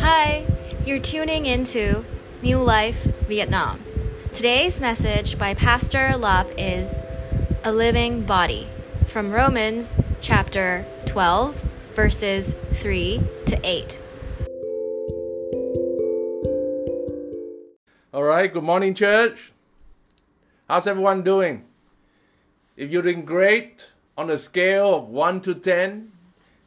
Hi, you're tuning into New Life Vietnam. Today's message by Pastor Lop is A Living Body from Romans chapter 12, verses 3 to 8. All right, good morning, church. How's everyone doing? If you're doing great on a scale of 1 to 10,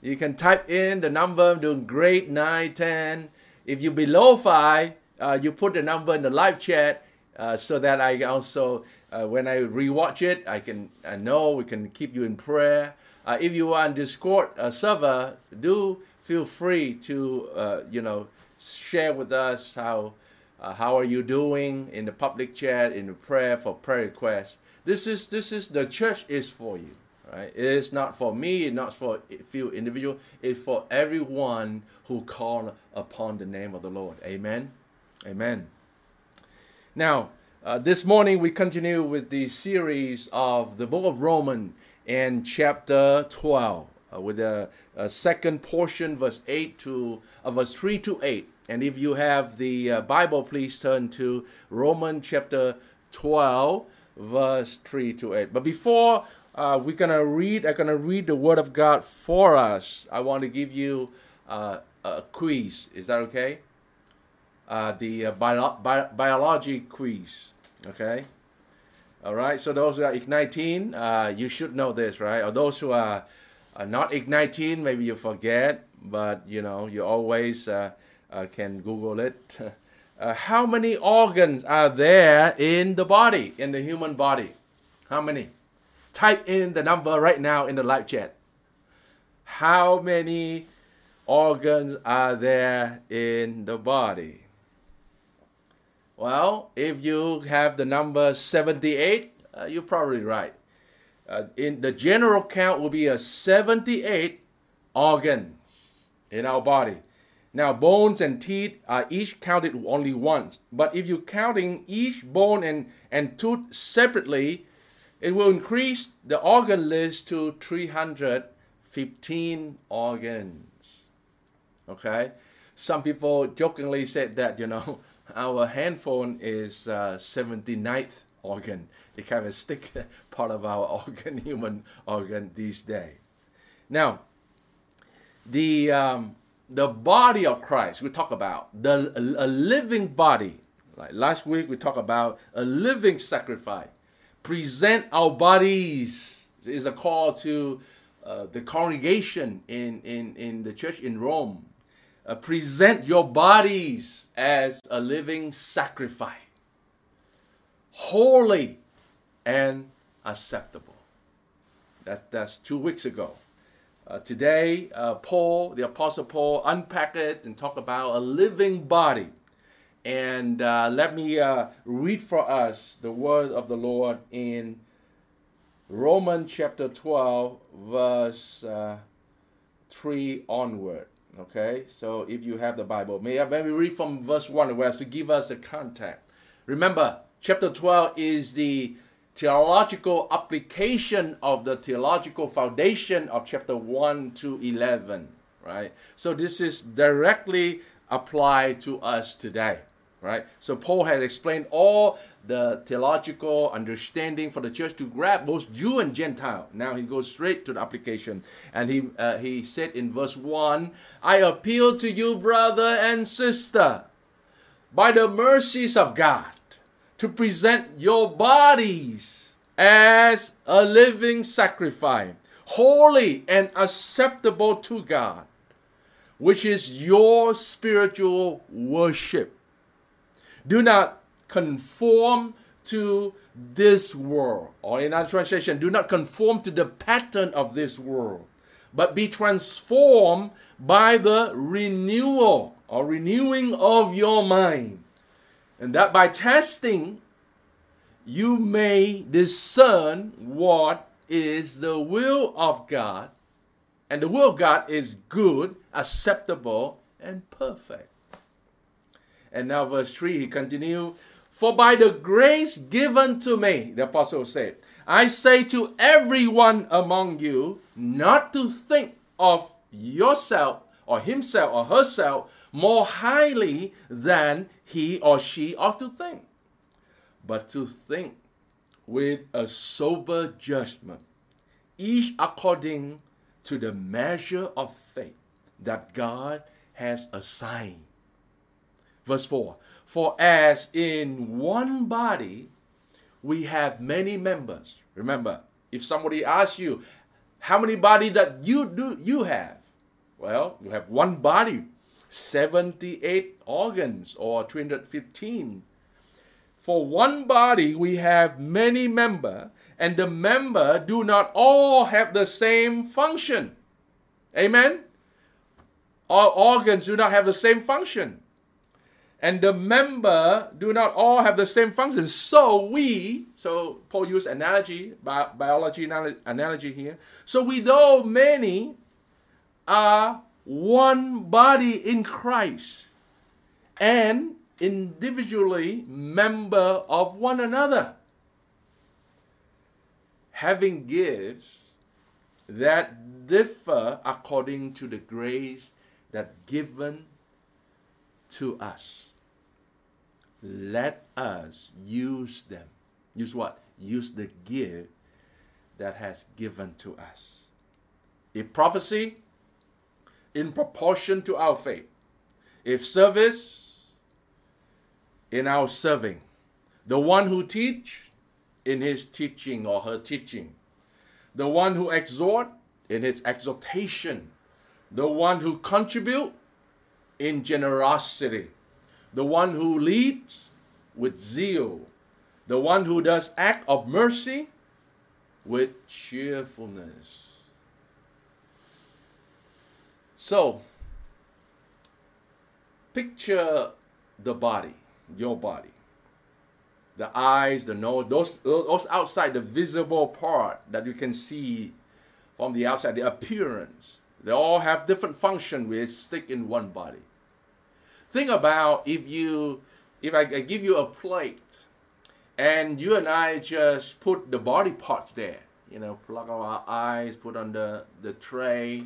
you can type in the number, doing great, 9, 10. If you're below 5, uh, you put the number in the live chat uh, so that I also, uh, when I rewatch it, I can I know we can keep you in prayer. Uh, if you are on Discord uh, server, do feel free to, uh, you know, share with us how how are you doing in the public chat, in the prayer for prayer requests. This is this is the church is for you, right? It is not for me, not for a few individual. It's for everyone who call upon the name of the Lord. Amen. Amen. Now, uh, this morning we continue with the series of the book of Romans and chapter 12 uh, with the uh, second portion, verse 8 to uh, verse 3 to 8. And if you have the uh, Bible, please turn to Romans chapter 12, verse 3 to 8. But before uh, we're gonna read, I'm gonna read the Word of God for us. I want to give you uh, a quiz. Is that okay? Uh, the uh, bio- bi- biology quiz. Okay. All right. So those who are igniting, uh, you should know this, right? Or those who are, are not igniting, maybe you forget, but you know you always uh, can Google it. How many organs are there in the body, in the human body? How many? Type in the number right now in the live chat. How many organs are there in the body? Well, if you have the number 78, uh, you're probably right. Uh, in the general count will be a 78 organs in our body. Now, bones and teeth are each counted only once. But if you're counting each bone and, and tooth separately, it will increase the organ list to 315 organs. Okay? Some people jokingly said that, you know, our handphone is uh, 79th organ. It kind of stick part of our organ, human organ these days. Now, the um, the body of Christ, we talk about the a, living body. Like last week, we talked about a living sacrifice. Present our bodies is a call to uh, the congregation in, in, in the church in Rome. Uh, present your bodies as a living sacrifice, holy and acceptable. That, that's two weeks ago. Uh, today, uh, Paul, the Apostle Paul, unpacked it and talk about a living body. And uh, let me uh, read for us the word of the Lord in Romans chapter 12, verse uh, 3 onward. Okay, so if you have the Bible, may I maybe read from verse 1 where to give us the context. Remember, chapter 12 is the theological application of the theological foundation of chapter 1 to 11, right? So this is directly applied to us today, right? So Paul has explained all the theological understanding for the church to grab both Jew and Gentile. Now he goes straight to the application, and he uh, he said in verse one, "I appeal to you, brother and sister, by the mercies of God." to present your bodies as a living sacrifice, holy and acceptable to God, which is your spiritual worship. Do not conform to this world, or in our translation, do not conform to the pattern of this world, but be transformed by the renewal or renewing of your mind and that by testing you may discern what is the will of God. And the will of God is good, acceptable, and perfect. And now, verse 3, he continued For by the grace given to me, the apostle said, I say to everyone among you not to think of yourself or himself or herself more highly than he or she ought to think, but to think with a sober judgment, each according to the measure of faith that God has assigned. Verse 4 For as in one body we have many members. Remember, if somebody asks you, how many body that you do you have? Well, you have one body, 78 organs or 215. For one body we have many member, and the member do not all have the same function. Amen. All organs do not have the same function and the member do not all have the same function. So we, so Paul used analogy, bi- biology analogy here. So we, though many, are one body in Christ and individually member of one another, having gifts that differ according to the grace that given to us let us use them. Use what? Use the gift that has given to us. If prophecy, in proportion to our faith. If service, in our serving. The one who teach, in his teaching or her teaching. The one who exhort, in his exhortation. The one who contribute, in generosity the one who leads with zeal, the one who does act of mercy with cheerfulness. So, picture the body, your body. The eyes, the nose, those, those outside, the visible part that you can see from the outside, the appearance. They all have different function. We stick in one body. Think about if you, if I, give you a plate, and you and I just put the body parts there. You know, plug our eyes, put on the the tray.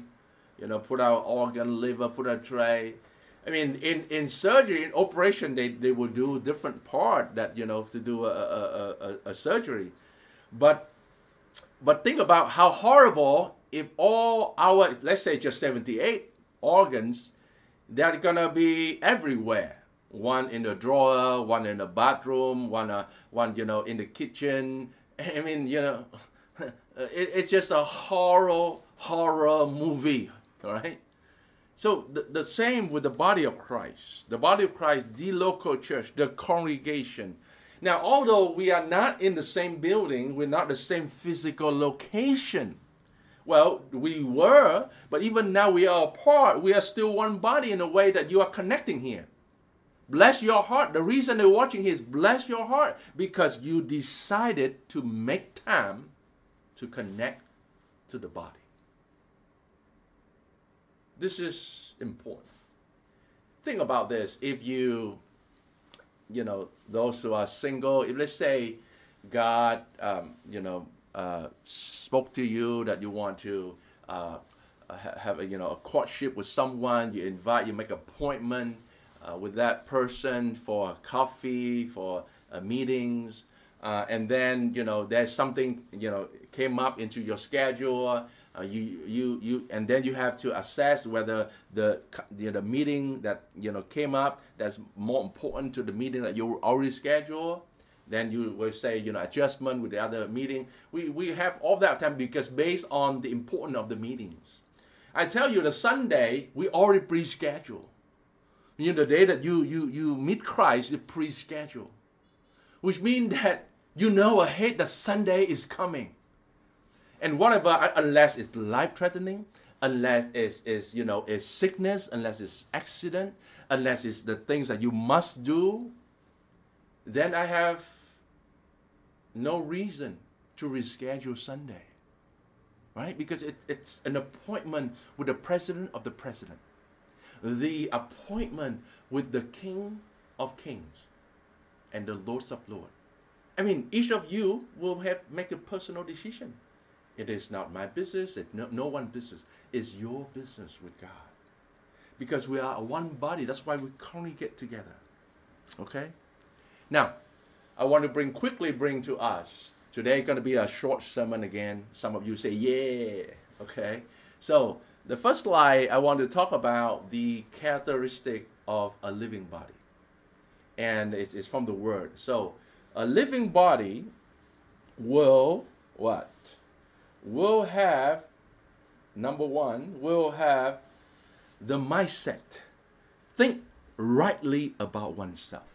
You know, put our organ, liver, put a tray. I mean, in, in surgery, in operation, they, they will do different part that, you know, to do a, a, a, a surgery. But but think about how horrible if all our, let's say just 78 organs they're gonna be everywhere. One in the drawer, one in the bathroom, one uh, one you know in the kitchen. I mean, you know, it, it's just a horror horror movie, right? So the, the same with the body of Christ. The body of Christ, the local church, the congregation. Now, although we are not in the same building, we're not the same physical location. Well, we were, but even now we are apart. We are still one body in a way that you are connecting here. Bless your heart. The reason they're watching here is bless your heart because you decided to make time to connect to the body. This is important. Think about this. If you, you know, those who are single, if let's say God, um, you know, uh, spoke to you that you want to uh, have a, you know a courtship with someone, you invite, you make appointment uh, with that person for coffee, for uh, meetings, uh, and then you know there's something you know came up into your schedule. You you you and then you have to assess whether the you know, the meeting that you know came up that's more important to the meeting that you already scheduled then you will say, you know, adjustment with the other meeting. We, we have all that time because based on the importance of the meetings. I tell you, the Sunday, we already pre-schedule. You know, the day that you, you, you meet Christ, you pre-schedule. Which means that you know ahead that Sunday is coming. And whatever, unless it's life-threatening, unless it's, it's, you know, it's sickness, unless it's accident, unless it's the things that you must do, then I have no reason to reschedule Sunday. Right? Because it, it's an appointment with the president of the president, the appointment with the king of kings and the lords of lords. I mean, each of you will have make a personal decision. It is not my business, it's no, no one business. It's your business with God. because we are one body. That's why we congregate together. Okay? Now, I want to bring quickly bring to us. Today going to be a short sermon again. Some of you say, yeah. Okay? So, the first slide, I want to talk about the characteristic of a living body. And it's, it's from the word. So, a living body will what? Will have, number one, will have the mindset. Think rightly about oneself.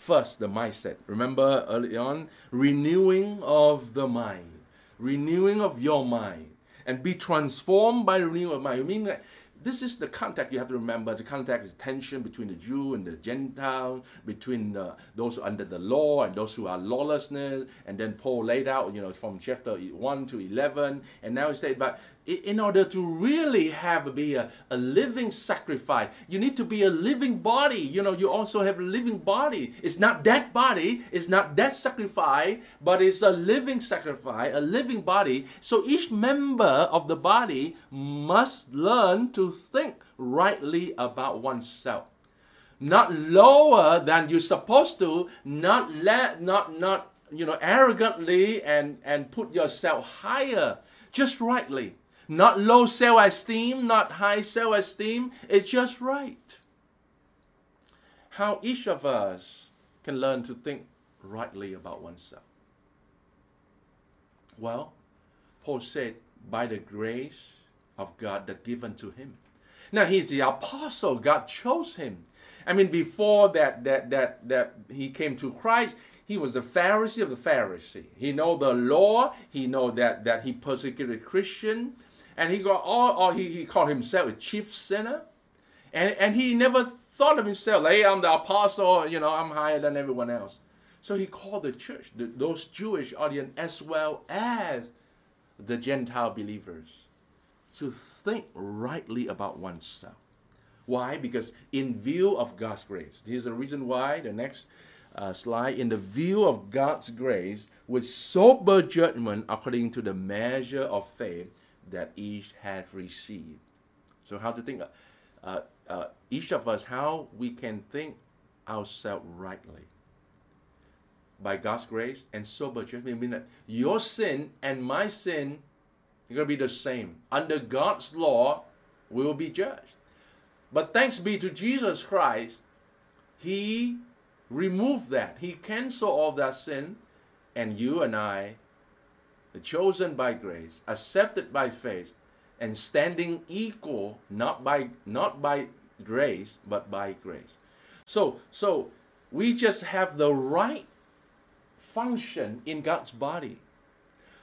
First, the mindset. Remember early on, renewing of the mind, renewing of your mind, and be transformed by the renewal of mind. I mean, this is the contact you have to remember. The contact is tension between the Jew and the Gentile, between the, those under the law and those who are lawlessness. And then Paul laid out, you know, from chapter 1 to 11. And now he said, but in order to really have be a, a living sacrifice you need to be a living body. You know you also have a living body. It's not that body it's not that sacrifice but it's a living sacrifice a living body. So each member of the body must learn to think rightly about oneself. Not lower than you're supposed to not let not not you know arrogantly and and put yourself higher. Just rightly not low self esteem, not high self esteem. It's just right. How each of us can learn to think rightly about oneself. Well, Paul said, by the grace of God that given to him. Now he's the apostle. God chose him. I mean, before that, that, that, that he came to Christ, he was a Pharisee of the Pharisee. He know the law. He know that, that he persecuted Christian and he got all, all he, he called himself a chief sinner. And, and he never thought of himself, hey, I'm the apostle, you know, I'm higher than everyone else. So he called the church, the, those Jewish audience, as well as the Gentile believers, to think rightly about oneself. Why? Because in view of God's grace, this is the reason why. The next uh, slide. In the view of God's grace, with sober judgment according to the measure of faith that each had received. So, how to think, uh, uh, each of us, how we can think ourselves rightly by God's grace and sober judgment. Mean that your sin and my sin are going to be the same. Under God's law, we will be judged. But thanks be to Jesus Christ, He removed that. He canceled all that sin, and you and I chosen by grace, accepted by faith, and standing equal not by not by grace but by grace. So so we just have the right function in God's body.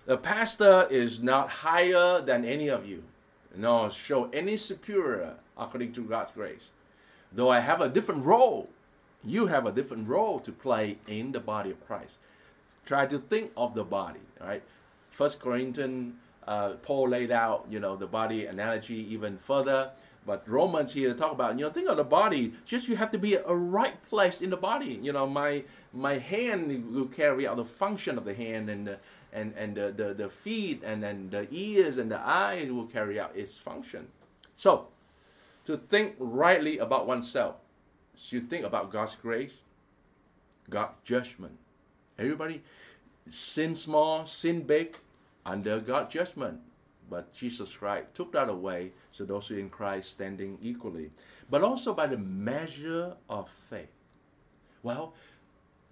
The pastor is not higher than any of you, nor show any superior according to God's grace. Though I have a different role, you have a different role to play in the body of Christ. Try to think of the body, right? First Corinthians, uh, Paul laid out, you know, the body analogy even further. But Romans here talk about, you know, think of the body. Just you have to be a right place in the body. You know, my my hand will carry out the function of the hand, and the, and and the, the the feet, and then the ears and the eyes will carry out its function. So, to think rightly about oneself, you think about God's grace, God's judgment. Everybody, sin small, sin big, under God's judgment. But Jesus Christ took that away, so those who in Christ standing equally. But also by the measure of faith. Well,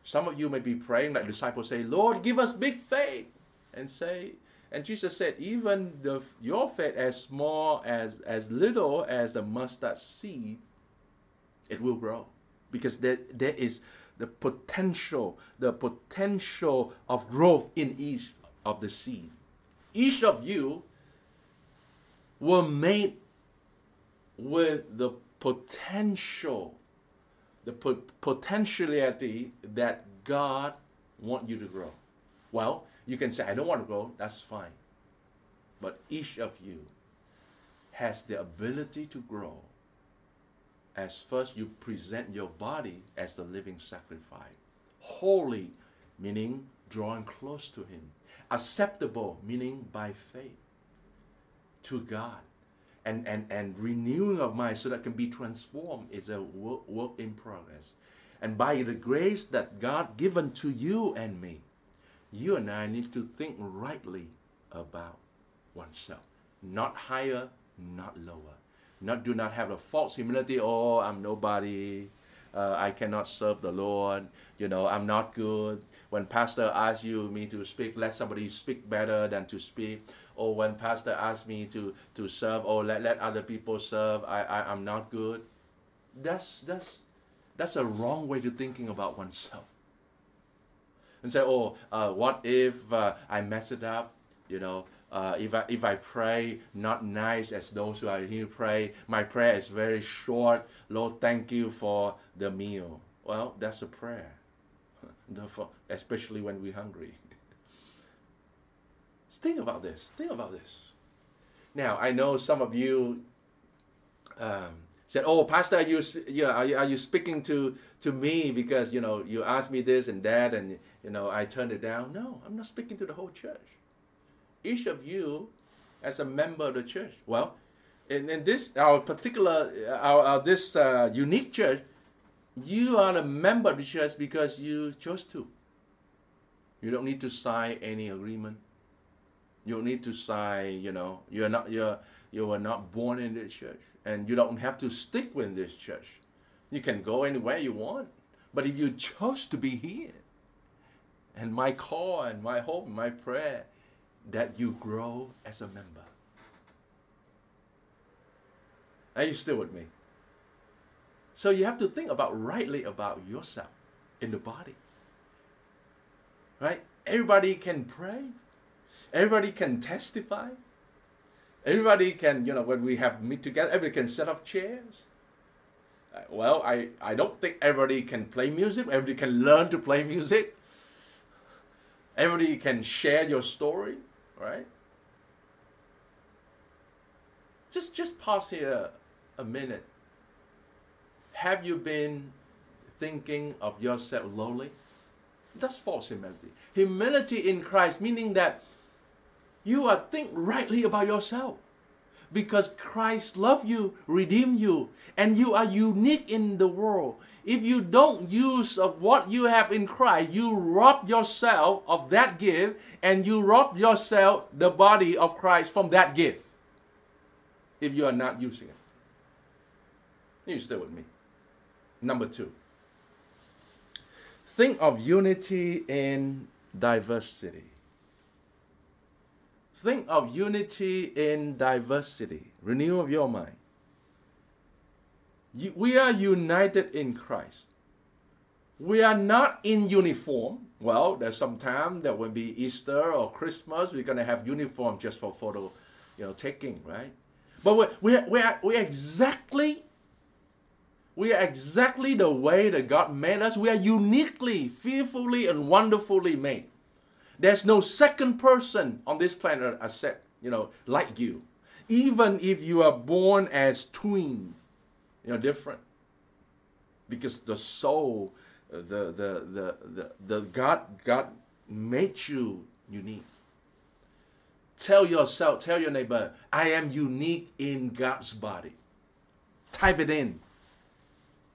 some of you may be praying like disciples say, Lord, give us big faith. And say, and Jesus said, even the, your faith as small as as little as the mustard seed, it will grow. Because there, there is the potential, the potential of growth in each of the seed each of you were made with the potential, the potentiality that God want you to grow. Well, you can say, I don't want to grow, that's fine. But each of you has the ability to grow as first you present your body as the living sacrifice. Holy, meaning drawing close to Him acceptable, meaning by faith, to God. and, and, and renewing of mind so that can be transformed is a work, work in progress. And by the grace that God given to you and me, you and I need to think rightly about oneself. Not higher, not lower. Not do not have a false humility, oh I'm nobody, uh, I cannot serve the Lord, you know, I'm not good. When pastor asks you me to speak, let somebody speak better than to speak. Or when pastor asks me to, to serve, or let, let other people serve, I, I, I'm not good. That's, that's, that's a wrong way to thinking about oneself. And say, oh, uh, what if uh, I mess it up? You know, uh, if I if I pray not nice as those who are here pray, my prayer is very short. Lord, thank you for the meal. Well, that's a prayer, especially when we're hungry. think about this. Think about this. Now, I know some of you um, said, "Oh, Pastor, are you, you know, are you, are you speaking to to me because you know you asked me this and that, and you know I turned it down?" No, I'm not speaking to the whole church. Each of you, as a member of the church, well, in, in this our particular our, our this uh, unique church, you are a member of the church because you chose to. You don't need to sign any agreement. You don't need to sign. You know, you're not you're you were not born in this church and you don't have to stick with this church. You can go anywhere you want. But if you chose to be here, and my call and my hope, and my prayer, that you grow as a member. Are you still with me? So you have to think about rightly about yourself in the body. Right? Everybody can pray. Everybody can testify. Everybody can, you know, when we have meet together, everybody can set up chairs. Uh, well, I, I don't think everybody can play music. Everybody can learn to play music. Everybody can share your story, right? Just just pause here a minute. Have you been thinking of yourself lowly? That's false humility. Humility in Christ, meaning that you are think rightly about yourself because Christ loved you, redeemed you, and you are unique in the world. If you don't use of what you have in Christ, you rob yourself of that gift and you rob yourself the body of Christ from that gift. If you are not using it. You stay with me. Number two. Think of unity in diversity. Think of unity in diversity. Renew of your mind. We are united in Christ. We are not in uniform. Well, there's some time that will be Easter or Christmas. We're gonna have uniform just for photo, you know, taking, right? But we're, we're, we're, we're exactly we are exactly the way that God made us. We are uniquely, fearfully, and wonderfully made. There's no second person on this planet except, you know, like you. Even if you are born as twin, you're different. Because the soul, uh, the the the the, the God God made you unique. Tell yourself, tell your neighbor, I am unique in God's body. Type it in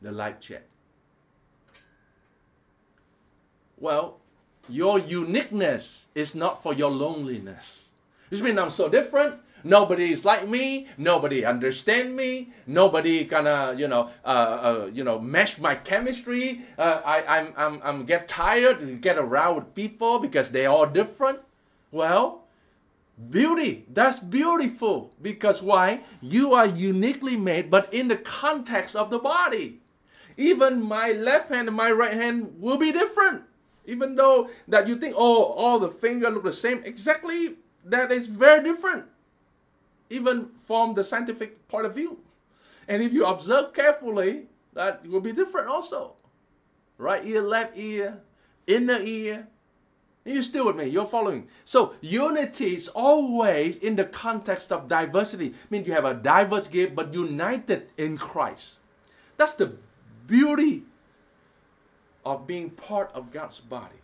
the light check. Well, your uniqueness is not for your loneliness. Which means I'm so different. Nobody is like me. Nobody understand me. Nobody gonna, you know, uh, uh, you know, mesh my chemistry. Uh, I, I'm, I'm, I'm get tired get around with people because they all different. Well, beauty. That's beautiful because why? You are uniquely made, but in the context of the body. Even my left hand and my right hand will be different. Even though that you think, oh, all the finger look the same, exactly that is very different. Even from the scientific point of view. And if you observe carefully, that will be different also. Right ear, left ear, inner ear. You're still with me, you're following. So unity is always in the context of diversity. I mean you have a diverse gift but united in Christ. That's the beauty of being part of God's body.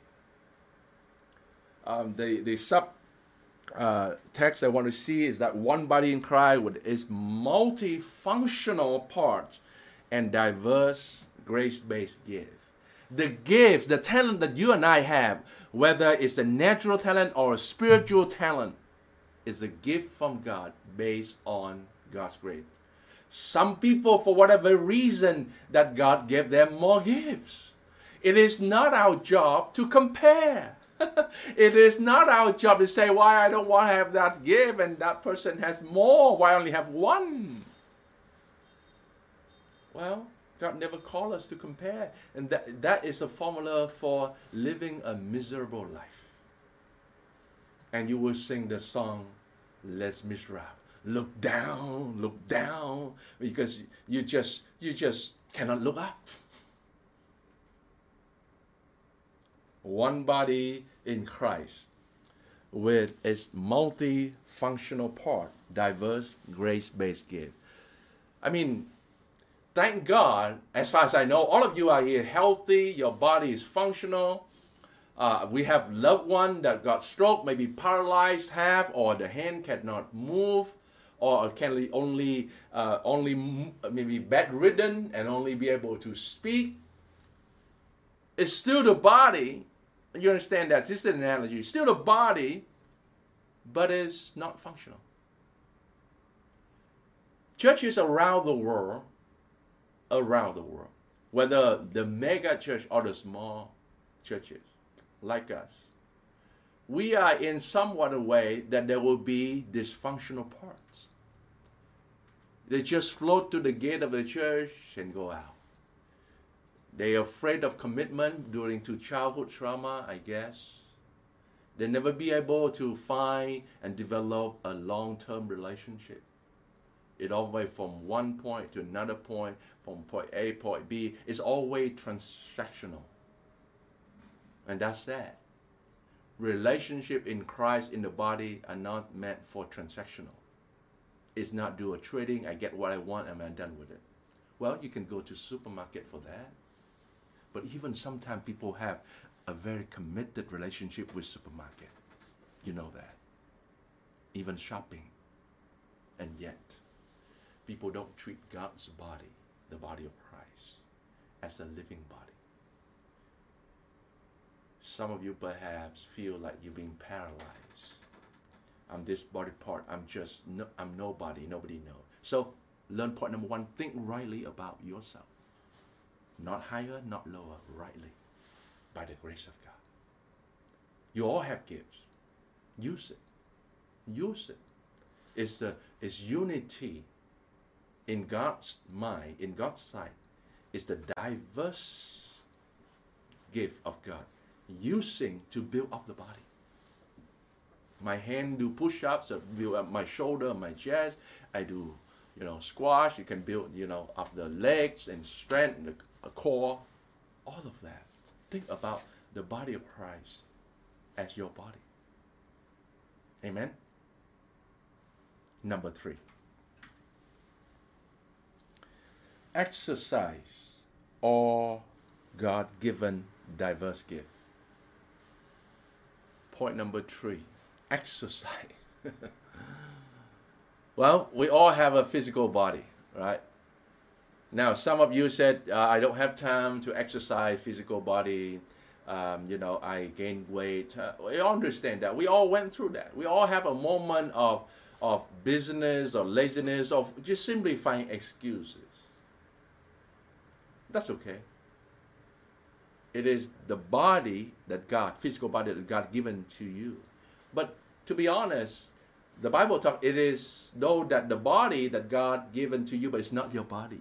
Um, the, the sub uh, text I want to see is that one body in Christ with its multifunctional parts and diverse grace-based gift. The gift, the talent that you and I have, whether it's a natural talent or a spiritual talent, is a gift from God based on God's grace. Some people, for whatever reason, that God gave them more gifts. It is not our job to compare. it is not our job to say why I don't want to have that gift and that person has more, why I only have one. Well, God never called us to compare. And that, that is a formula for living a miserable life. And you will sing the song, Les Miserables. Look down, look down, because you just you just cannot look up. One body in Christ with its multifunctional part, diverse grace-based gift. I mean, thank God, as far as I know, all of you are here healthy, your body is functional. Uh, we have loved one that got stroke, maybe paralyzed half, or the hand cannot move, or can only uh, only maybe bedridden and only be able to speak. It's still the body. You understand that? This is an analogy. It's still the body, but it's not functional. Churches around the world around the world, whether the mega church or the small churches like us. We are in somewhat a way that there will be dysfunctional parts. They just float to the gate of the church and go out. They're afraid of commitment during to childhood trauma, I guess. They never be able to find and develop a long-term relationship it way from one point to another point, from point A, to point B. It's always transactional. And that's that. Relationship in Christ in the body are not meant for transactional. It's not do a trading, I get what I want and I'm done with it. Well, you can go to supermarket for that. But even sometimes people have a very committed relationship with supermarket. You know that. Even shopping. And yet, people don't treat God's body, the body of Christ, as a living body. Some of you perhaps feel like you're being paralyzed. I'm this body part. I'm just, no, I'm nobody. Nobody knows. So learn point number one, think rightly about yourself. Not higher, not lower, rightly, by the grace of God. You all have gifts. Use it. Use it. It's the it's unity in God's mind, in God's sight, is the diverse gift of God using to build up the body. My hand do push-ups, uh, build up my shoulder, my chest. I do, you know, squash. You can build, you know, up the legs and strengthen the core. All of that. Think about the body of Christ as your body. Amen. Number three. exercise all God given diverse gift. Point number three exercise. well, we all have a physical body, right? Now, some of you said, uh, I don't have time to exercise physical body. Um, you know, I gain weight. Uh, we all understand that. We all went through that. We all have a moment of, of business or laziness, of just simply find excuses. That's okay. It is the body that God, physical body that God given to you. But to be honest, the Bible talk it is though that the body that God given to you, but it's not your body.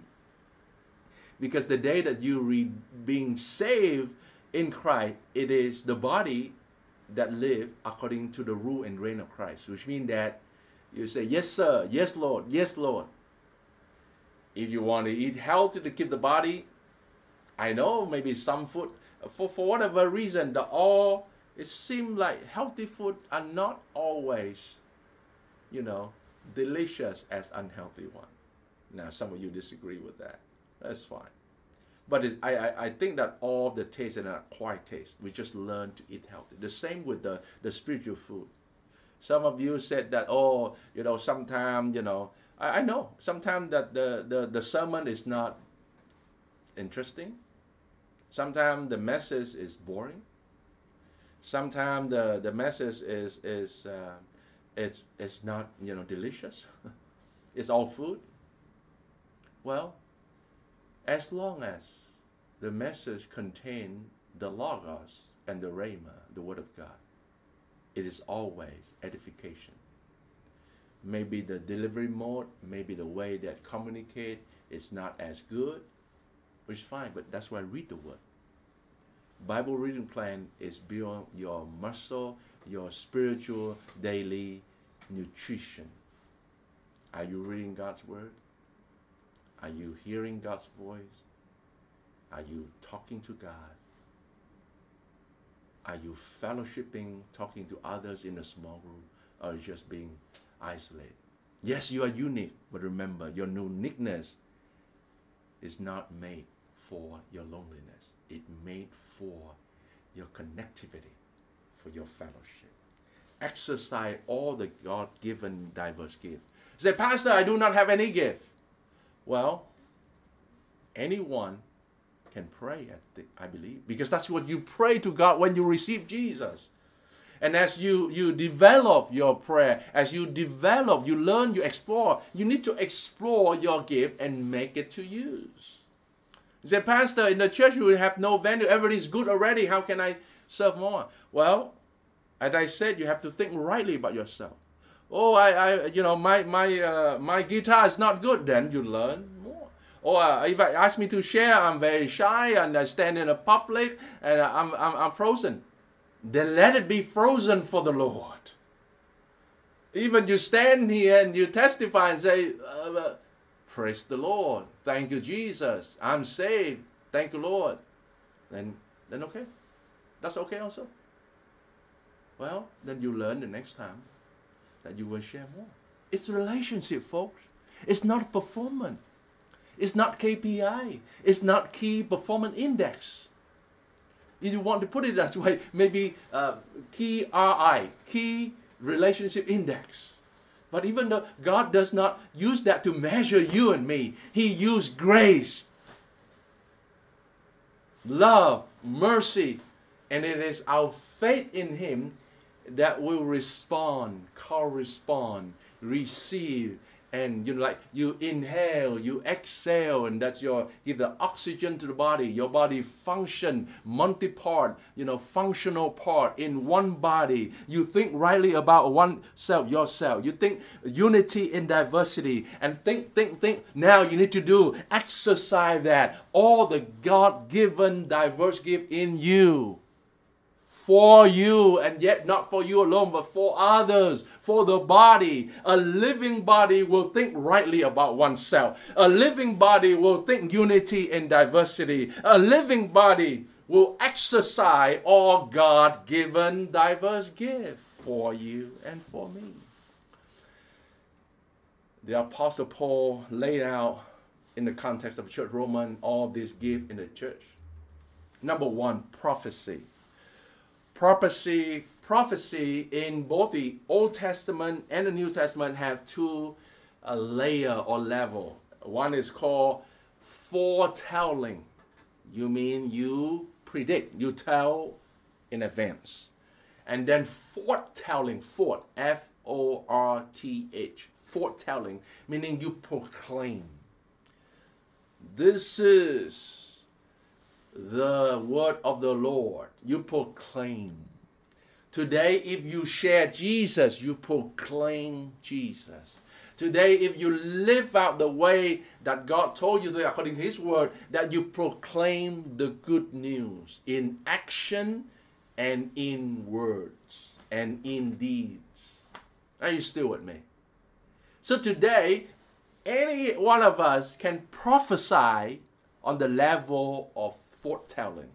Because the day that you re being saved in Christ, it is the body that live according to the rule and reign of Christ, which means that you say, Yes, sir, yes, Lord, yes, Lord. If you want to eat healthy to keep the body, I know maybe some food, for, for whatever reason, the all, it seems like healthy food are not always, you know, delicious as unhealthy one. Now, some of you disagree with that. That's fine. But I, I, I think that all the taste and acquired taste, we just learn to eat healthy. The same with the, the spiritual food. Some of you said that, oh, you know, sometimes, you know, I, I know, sometimes that the, the, the sermon is not interesting. Sometimes the message is boring. Sometimes the, the message is, is, uh, is, is not, you know, delicious. it's all food. Well, as long as the message contains the Logos and the Rhema, the Word of God, it is always edification. Maybe the delivery mode, maybe the way that communicate is not as good, which is fine, but that's why I read the Word. Bible reading plan is beyond your muscle, your spiritual daily nutrition. Are you reading God's Word? Are you hearing God's voice? Are you talking to God? Are you fellowshipping, talking to others in a small group, or just being isolated? Yes, you are unique, but remember, your uniqueness is not made for your loneliness. It made for your connectivity, for your fellowship. Exercise all the God-given diverse gifts. Say, Pastor, I do not have any gift. Well, anyone can pray, at the, I believe, because that's what you pray to God when you receive Jesus. And as you, you develop your prayer, as you develop, you learn, you explore, you need to explore your gift and make it to use. You say, Pastor, in the church we have no venue, everybody's good already, how can I serve more? Well, as I said, you have to think rightly about yourself. Oh, I, I you know, my, my, uh, my guitar is not good, then you learn more. or uh, if I ask me to share, I'm very shy and I stand in a public and I'm, I'm, I'm frozen. Then let it be frozen for the Lord. Even you stand here and you testify and say, uh, uh, Praise the Lord. Thank you, Jesus. I'm saved. Thank you, Lord. Then, then okay. That's okay also. Well, then you learn the next time that you will share more. It's relationship, folks. It's not performance. It's not KPI. It's not key performance index. If you want to put it that way, maybe uh, key RI, key relationship index. But even though God does not use that to measure you and me, He used grace, love, mercy, and it is our faith in Him that will respond, correspond, receive, and you know like you inhale you exhale and that's your give the oxygen to the body. Your body function multi-part you know functional part in one body. You think rightly about one self yourself. You think unity in diversity and think think think now you need to do exercise that. All the god-given diverse gift in you for you, and yet not for you alone, but for others, for the body. A living body will think rightly about oneself. A living body will think unity in diversity. A living body will exercise all God given diverse gifts for you and for me. The Apostle Paul laid out in the context of church Roman all these gifts in the church. Number one, prophecy prophecy prophecy in both the Old Testament and the New Testament have two uh, layer or level. One is called foretelling. You mean you predict, you tell in advance. And then forth-telling, fort, F O R T H, forth-telling, meaning you proclaim. This is the word of the Lord. You proclaim. Today, if you share Jesus, you proclaim Jesus. Today, if you live out the way that God told you to, according to His word, that you proclaim the good news in action and in words and in deeds. Are you still with me? So today, any one of us can prophesy on the level of forth-telling,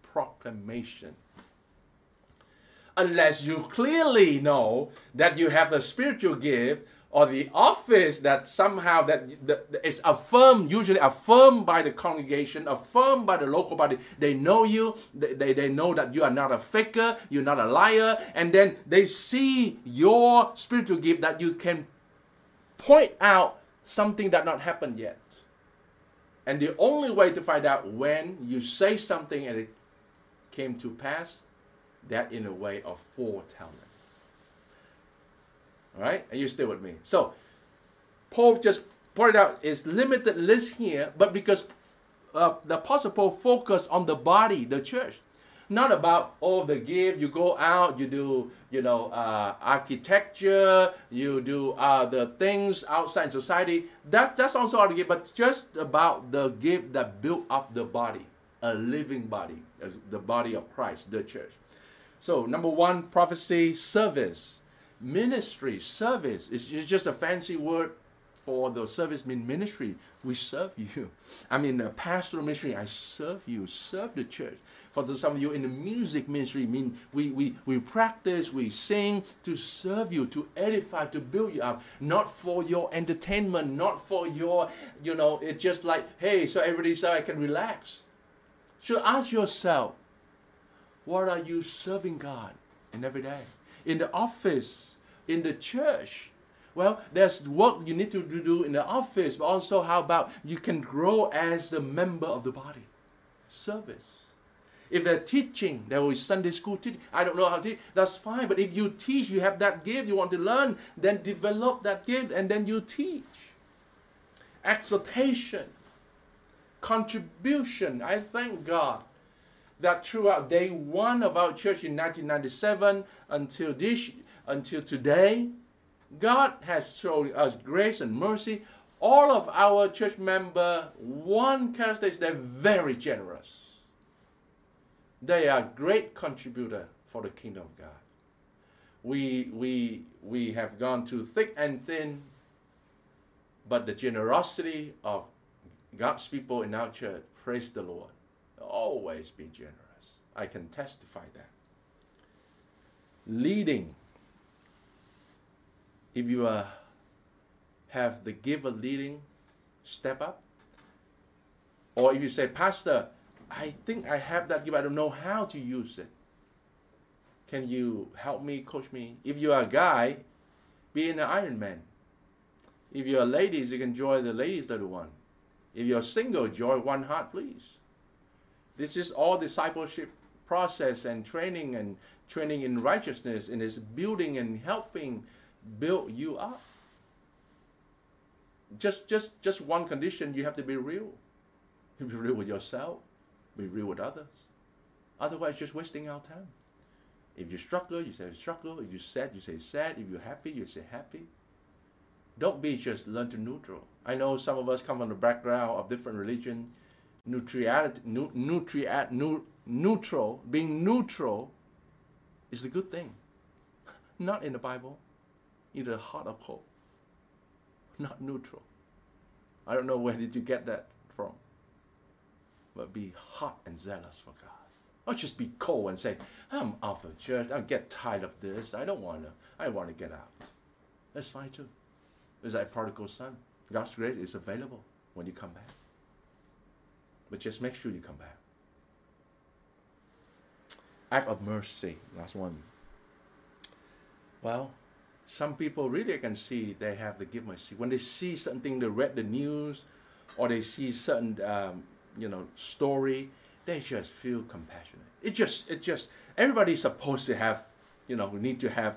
proclamation. Unless you clearly know that you have a spiritual gift or the office that somehow that, that is affirmed, usually affirmed by the congregation, affirmed by the local body. They know you, they, they, they know that you are not a faker, you're not a liar, and then they see your spiritual gift that you can point out something that not happened yet. And the only way to find out when you say something and it came to pass, that in a way of foretelling. All right? Are you still with me? So, Paul just pointed out it's limited list here, but because uh, the Apostle Paul focused on the body, the church, not about all the gift. You go out, you do, you know, uh, architecture, you do uh, the things outside society. That that's also our gift, but just about the gift that built up the body, a living body, uh, the body of Christ, the church. So number one, prophecy, service ministry, service. It's just a fancy word for the service mean ministry. We serve you. I mean, a pastoral ministry, I serve you, serve the church. For some of you in the music ministry, mean we, we, we practice, we sing to serve you, to edify, to build you up, not for your entertainment, not for your, you know, it's just like, hey, so everybody so I can relax. So ask yourself, what are you serving God in every day? In the office, in the church. Well, there's work you need to do in the office, but also how about you can grow as a member of the body? Service. If they're teaching, there will be Sunday school teaching. I don't know how to teach. That's fine. But if you teach, you have that gift, you want to learn, then develop that gift and then you teach. Exhortation, contribution. I thank God that throughout day one of our church in 1997 until this until today, God has shown us grace and mercy. All of our church member, one character is they're very generous. They are great contributor for the kingdom of God. We, we, we have gone through thick and thin, but the generosity of God's people in our church, praise the Lord, always be generous. I can testify that. Leading if you uh, have the giver leading, step up. Or if you say, Pastor, I think I have that gift, I don't know how to use it. Can you help me, coach me? If you are a guy, be an Iron Man. If you're ladies, you can join the ladies little one. If you're single, join one heart, please. This is all discipleship process and training and training in righteousness and is building and helping build you up. Just, just, just one condition, you have to be real. You be real with yourself, be real with others. Otherwise, just wasting our time. If you struggle, you say struggle. If you sad, you say sad. If you're happy, you say happy. Don't be just learn to neutral. I know some of us come from the background of different religion. Neutrality, nu, nu, neutral, being neutral is a good thing. Not in the Bible either hot or cold, not neutral. I don't know where did you get that from. But be hot and zealous for God. Or just be cold and say, I'm off of church. I get tired of this. I don't want to. I want to get out. That's fine too. It's like prodigal son. God's grace is available when you come back. But just make sure you come back. Act of mercy. Last one. Well, some people really can see they have the gift mercy. When they see something, they read the news, or they see certain, um, you know, story, they just feel compassionate. It just, it just, everybody's supposed to have, you know, we need to have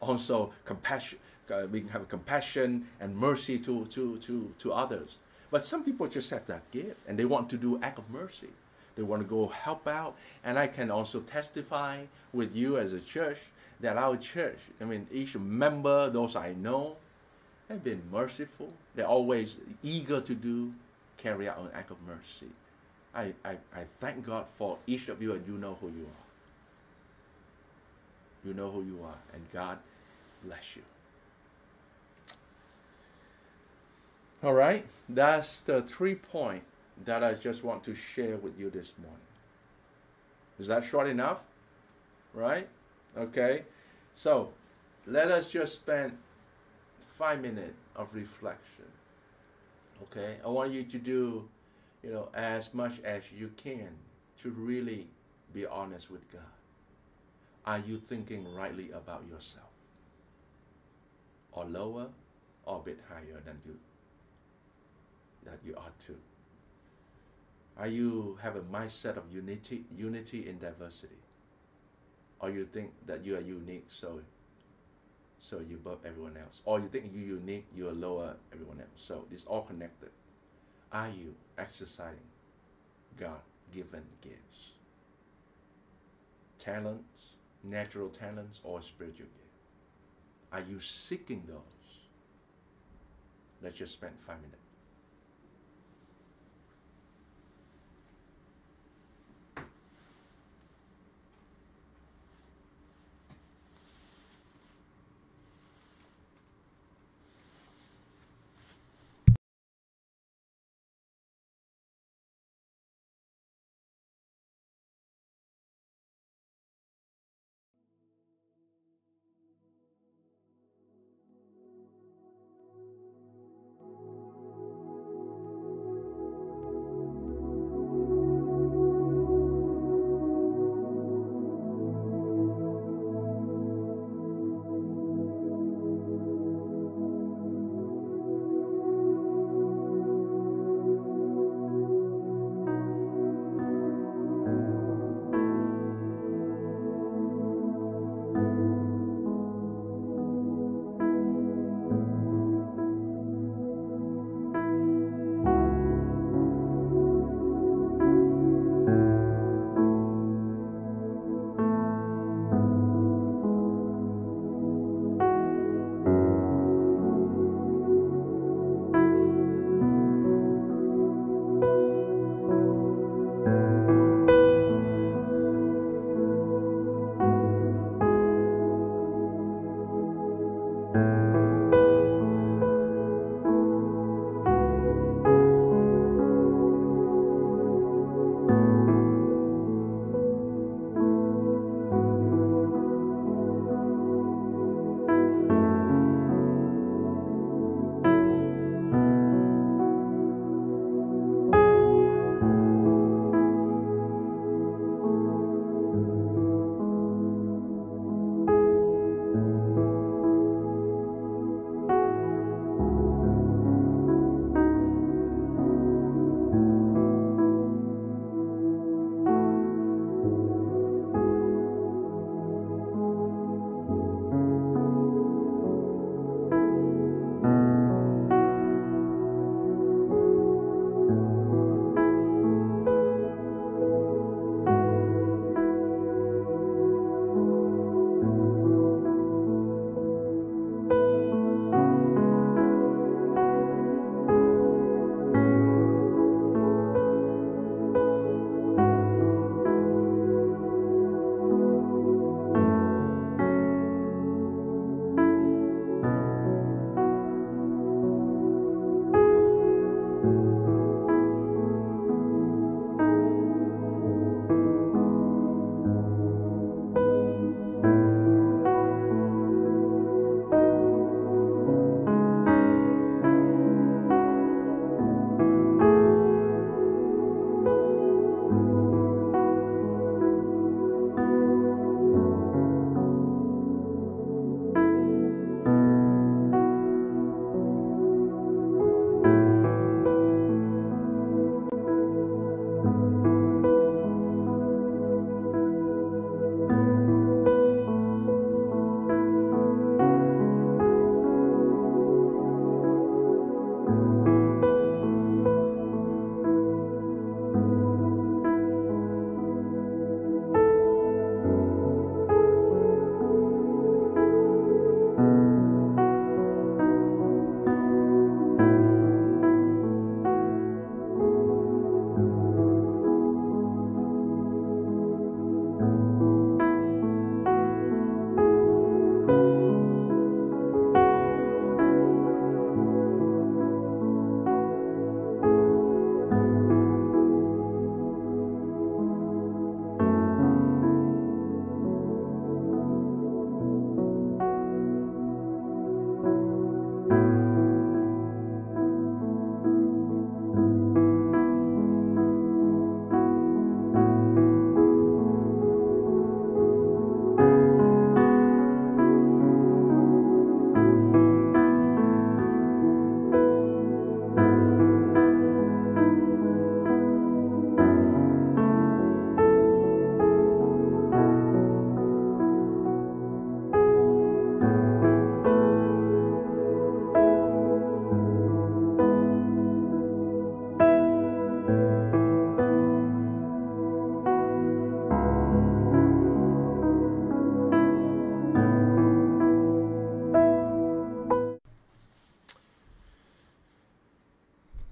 also compassion. Uh, we can have compassion and mercy to, to, to, to others. But some people just have that gift, and they want to do act of mercy. They want to go help out, and I can also testify with you as a church that our church, I mean, each member, those I know, they've been merciful. They're always eager to do, carry out an act of mercy. I, I, I thank God for each of you, and you know who you are. You know who you are, and God bless you. All right, that's the three point that I just want to share with you this morning. Is that short enough? Right? Okay? So let us just spend five minutes of reflection. Okay, I want you to do, you know, as much as you can to really be honest with God. Are you thinking rightly about yourself? Or lower or a bit higher than you that you ought to? Are you have a mindset of unity unity in diversity? Or you think that you are unique so so you're above everyone else. Or you think you're unique, you're lower everyone else. So it's all connected. Are you exercising God given gifts? Talents, natural talents, or spiritual gifts? Are you seeking those? Let's just spend five minutes.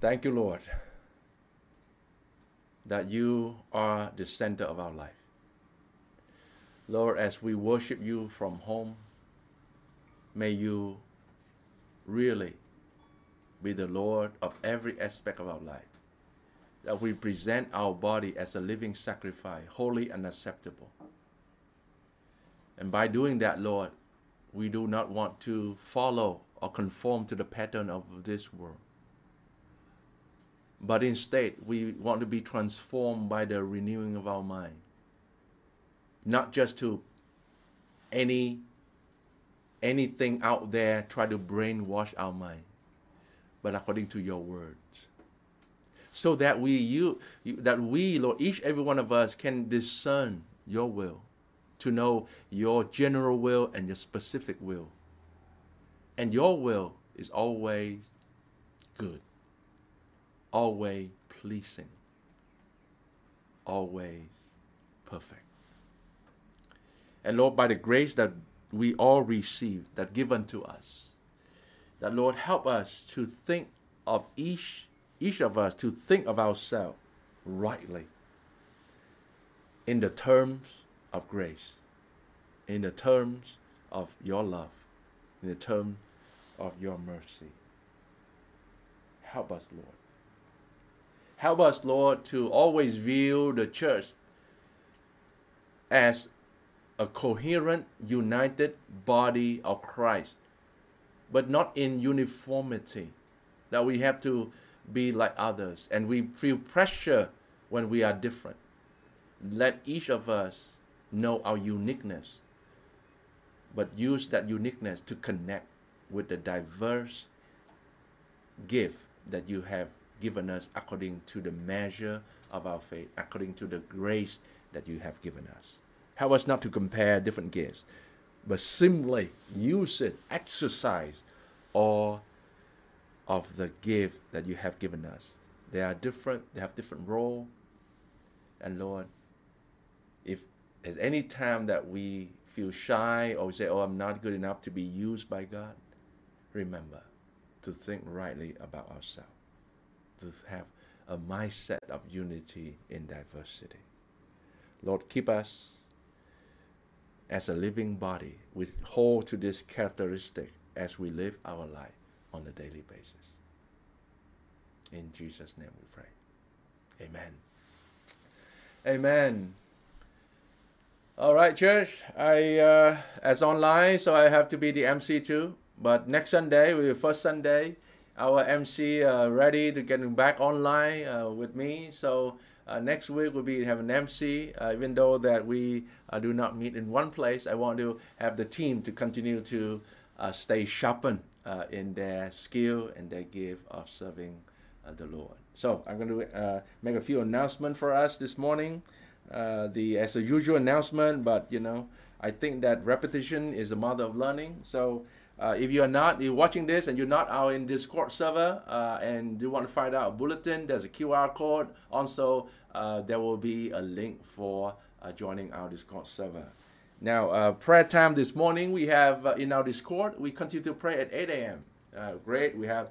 Thank you, Lord, that you are the center of our life. Lord, as we worship you from home, may you really be the Lord of every aspect of our life. That we present our body as a living sacrifice, holy and acceptable. And by doing that, Lord, we do not want to follow or conform to the pattern of this world. But instead, we want to be transformed by the renewing of our mind. Not just to any anything out there try to brainwash our mind, but according to your words. So that we you, that we, Lord, each every one of us can discern your will, to know your general will and your specific will. And your will is always good, always pleasing, always perfect. And Lord, by the grace that we all receive, that given to us, that Lord help us to think of each each of us to think of ourselves rightly in the terms of grace, in the terms of your love, in the terms of your mercy. Help us, Lord. Help us, Lord, to always view the church as a coherent, united body of Christ, but not in uniformity, that we have to be like others and we feel pressure when we are different. Let each of us know our uniqueness, but use that uniqueness to connect with the diverse gift that you have given us according to the measure of our faith, according to the grace that you have given us. Help us not to compare different gifts, but simply use it, exercise all of the gift that you have given us. They are different, they have different role. And Lord, if at any time that we feel shy or we say, oh, I'm not good enough to be used by God, remember to think rightly about ourselves, to have a mindset of unity in diversity. Lord, keep us as a living body. We hold to this characteristic as we live our life on a daily basis. In Jesus' name we pray. Amen. Amen. All right, church. I uh, as online, so I have to be the MC too. But next Sunday, we first Sunday, our MC uh, ready to getting back online uh, with me. So uh, next week we'll be have an MC. Uh, even though that we uh, do not meet in one place, I want to have the team to continue to uh, stay sharpened in their skill and their gift of serving the Lord. So I'm going to make a few announcements for us this morning. the as a usual announcement, but you know I think that repetition is the mother of learning. So uh, if you are not you're watching this and you're not out in Discord server uh, and you want to find out a bulletin, there's a QR code. Also, uh, there will be a link for uh, joining our Discord server. Now, uh, prayer time this morning we have uh, in our Discord. We continue to pray at 8 a.m. great. We have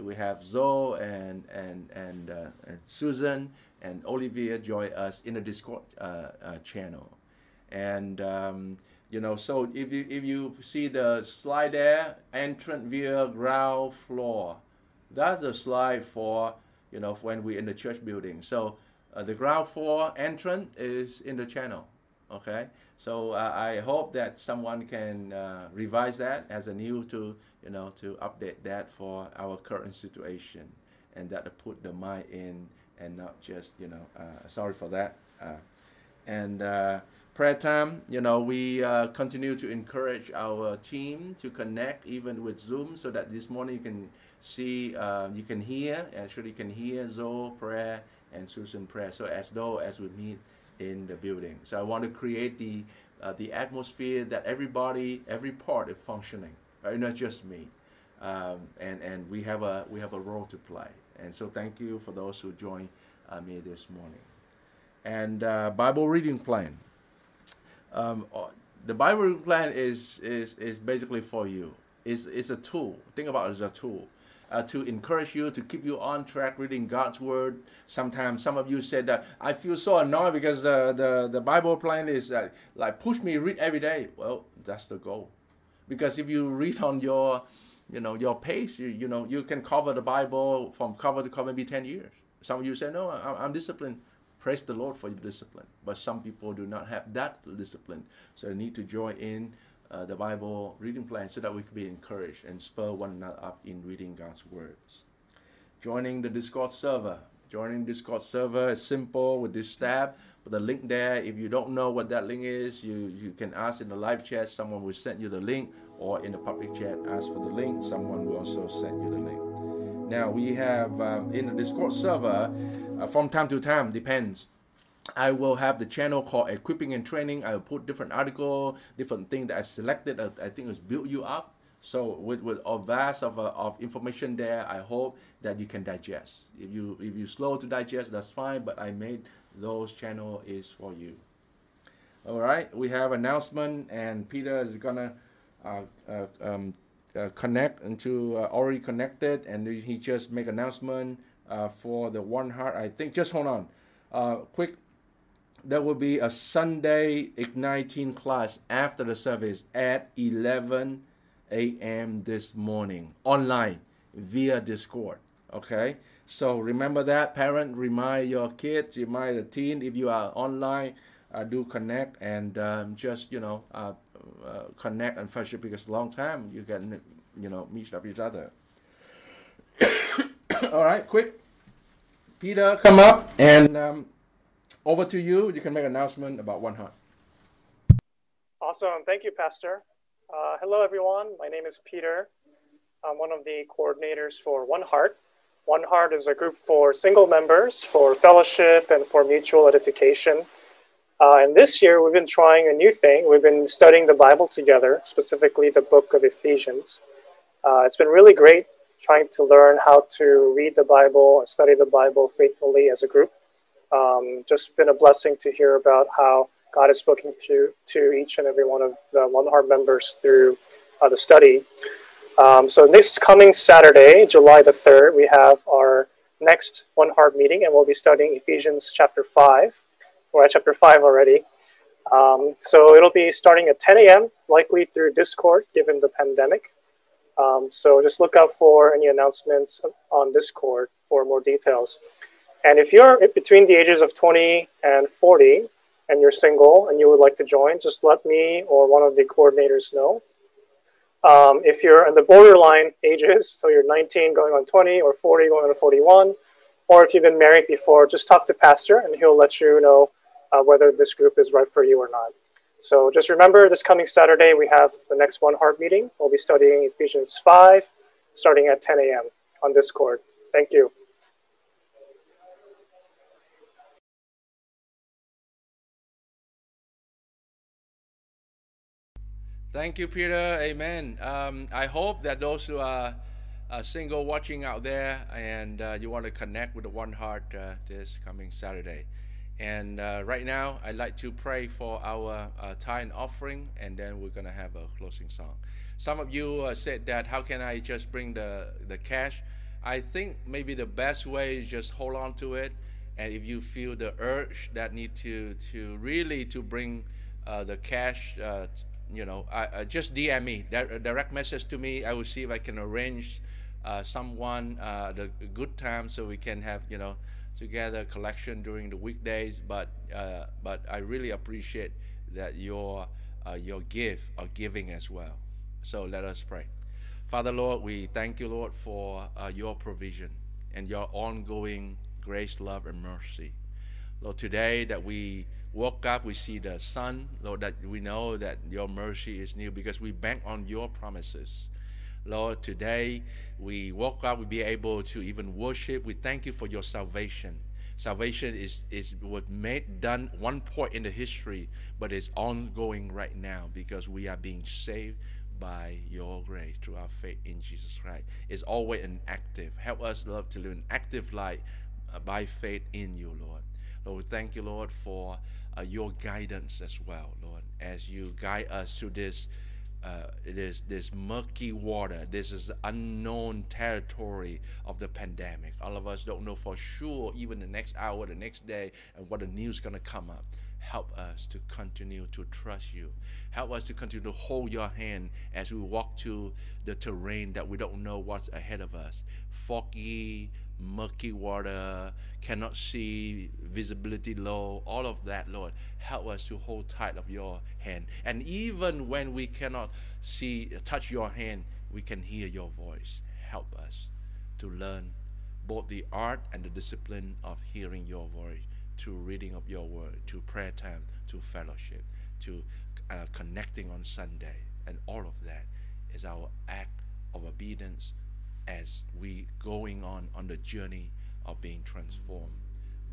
we have Zoe and and and, and, Susan and Olivia join us in the Discord channel, and. Um, you know so if you if you see the slide there entrance via ground floor that's the slide for you know when we're in the church building. So uh, the ground floor entrance is in the channel okay? So uh, i hope that someone can uh, revise that as a new to you know to update that for our current situation and that to put the mind in and not just you know uh, sorry for that uh, and uh, prayer time, you know, we uh, continue to encourage our team to connect even with Zoom so that this morning you can see, uh, you can hear, actually you can hear Zoe prayer and Susan prayer. So as though as we meet in the building. So I want to create the, uh, the atmosphere that everybody, every part is functioning, right? Not just me. Um, and, and we have a, we have a role to play. And so thank you for those who joined uh, me this morning. And uh, Bible reading plan um, uh, the Bible plan is, is, is basically for you. It's, it's a tool. Think about it as a tool. uh, to encourage you, to keep you on track reading God's Word. Sometimes some of you said that I feel so annoyed because the, the, the Bible plan is uh, like push me read every day. Well, that's the goal. Because if you read on your you know your pace, you, you know you can cover the Bible from cover to cover maybe 10 years. Some of you say, no, I'm, I'm disciplined. Praise the Lord for your discipline. But some people do not have that discipline. So they need to join in uh, the Bible reading plan so that we can be encouraged and spur one another up in reading God's words. Joining the Discord server. Joining Discord server is simple with this tab. But the link there, if you don't know what that link is, you, you can ask in the live chat. Someone will send you the link, or in the public chat, ask for the link. Someone will also send you the link. Now we have um, in the Discord server, uh, from time to time, depends I will have the channel called Equipping and Training. I will put different article, different thing that I selected. Uh, I think it's build you up. So with, with a vast of, uh, of information there, I hope that you can digest. If you if you slow to digest, that's fine. But I made those channel is for you. All right, we have announcement, and Peter is gonna uh, uh, um, uh, connect into uh, already connected, and he just make announcement uh, for the one heart. I think just hold on, uh, quick there will be a Sunday igniting class after the service at 11 a.m. this morning online via Discord. Okay, so remember that parent remind your kids, remind the teen if you are online, uh, do connect and um, just you know uh, uh, connect and fellowship because long time you can you know meet up each other. All right, quick. Peter, come up and um, over to you. You can make an announcement about One Heart. Awesome. Thank you, Pastor. Uh, hello, everyone. My name is Peter. I'm one of the coordinators for One Heart. One Heart is a group for single members for fellowship and for mutual edification. Uh, and this year, we've been trying a new thing. We've been studying the Bible together, specifically the book of Ephesians. Uh, it's been really great trying to learn how to read the Bible and study the Bible faithfully as a group um, just been a blessing to hear about how God is speaking through to each and every one of the One Heart members through uh, the study. Um, so this coming Saturday, July the 3rd, we have our next One Heart meeting, and we'll be studying Ephesians chapter 5. We're at chapter 5 already. Um, so it'll be starting at 10 a.m., likely through Discord, given the pandemic. Um, so just look out for any announcements on Discord for more details. And if you're between the ages of 20 and 40 and you're single and you would like to join, just let me or one of the coordinators know. Um, if you're in the borderline ages, so you're 19 going on 20 or 40 going on 41, or if you've been married before, just talk to Pastor and he'll let you know uh, whether this group is right for you or not. So just remember this coming Saturday, we have the next One Heart meeting. We'll be studying Ephesians 5 starting at 10 a.m. on Discord. Thank you. Thank you, Peter. Amen. Um, I hope that those who are uh, single watching out there and uh, you want to connect with the One Heart uh, this coming Saturday. And uh, right now, I'd like to pray for our uh, tithe offering, and then we're going to have a closing song. Some of you uh, said that, how can I just bring the, the cash? I think maybe the best way is just hold on to it. And if you feel the urge that need to, to really to bring the cash you know, I, just DM me, direct message to me. I will see if I can arrange uh, someone uh, the good time so we can have you know together collection during the weekdays. But uh, but I really appreciate that your uh, your gift or giving as well. So let us pray. Father Lord, we thank you, Lord, for uh, your provision and your ongoing grace, love, and mercy. Lord, today that we woke up, we see the sun, Lord, that we know that your mercy is new because we bank on your promises. Lord, today we walk up, we be able to even worship. We thank you for your salvation. Salvation is, is was made done one point in the history, but it's ongoing right now because we are being saved by your grace through our faith in Jesus Christ. It's always an active. Help us, Lord, to live an active life uh, by faith in you, Lord. Lord, thank you, Lord, for uh, your guidance as well, Lord, as you guide us through this uh, it is this murky water. This is unknown territory of the pandemic. All of us don't know for sure, even the next hour, the next day, and what the news to come up. Help us to continue to trust you. Help us to continue to hold your hand as we walk to the terrain that we don't know what's ahead of us. Foggy, murky water, cannot see, visibility low, all of that, Lord. Help us to hold tight of your hand. And even when we cannot see, touch your hand, we can hear your voice. Help us to learn both the art and the discipline of hearing your voice, through reading of your word, to prayer time, to fellowship, to uh, connecting on Sunday. And all of that is our act of obedience as we going on on the journey of being transformed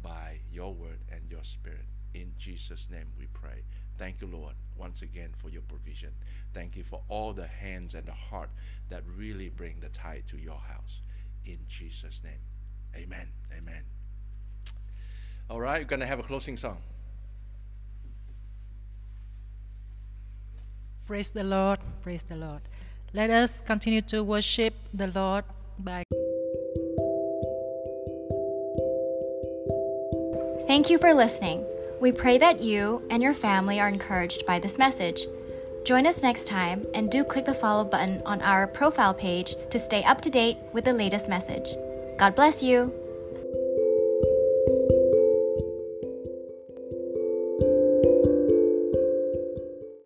by your word and your spirit. In Jesus' name we pray. Thank you, Lord, once again for your provision. Thank you for all the hands and the heart that really bring the tide to your house. In Jesus' name. Amen. Amen. All right, we're going to have a closing song. Praise the Lord. Praise the Lord. Let us continue to worship the Lord by. Thank you for listening. We pray that you and your family are encouraged by this message. Join us next time and do click the follow button on our profile page to stay up to date with the latest message. God bless you.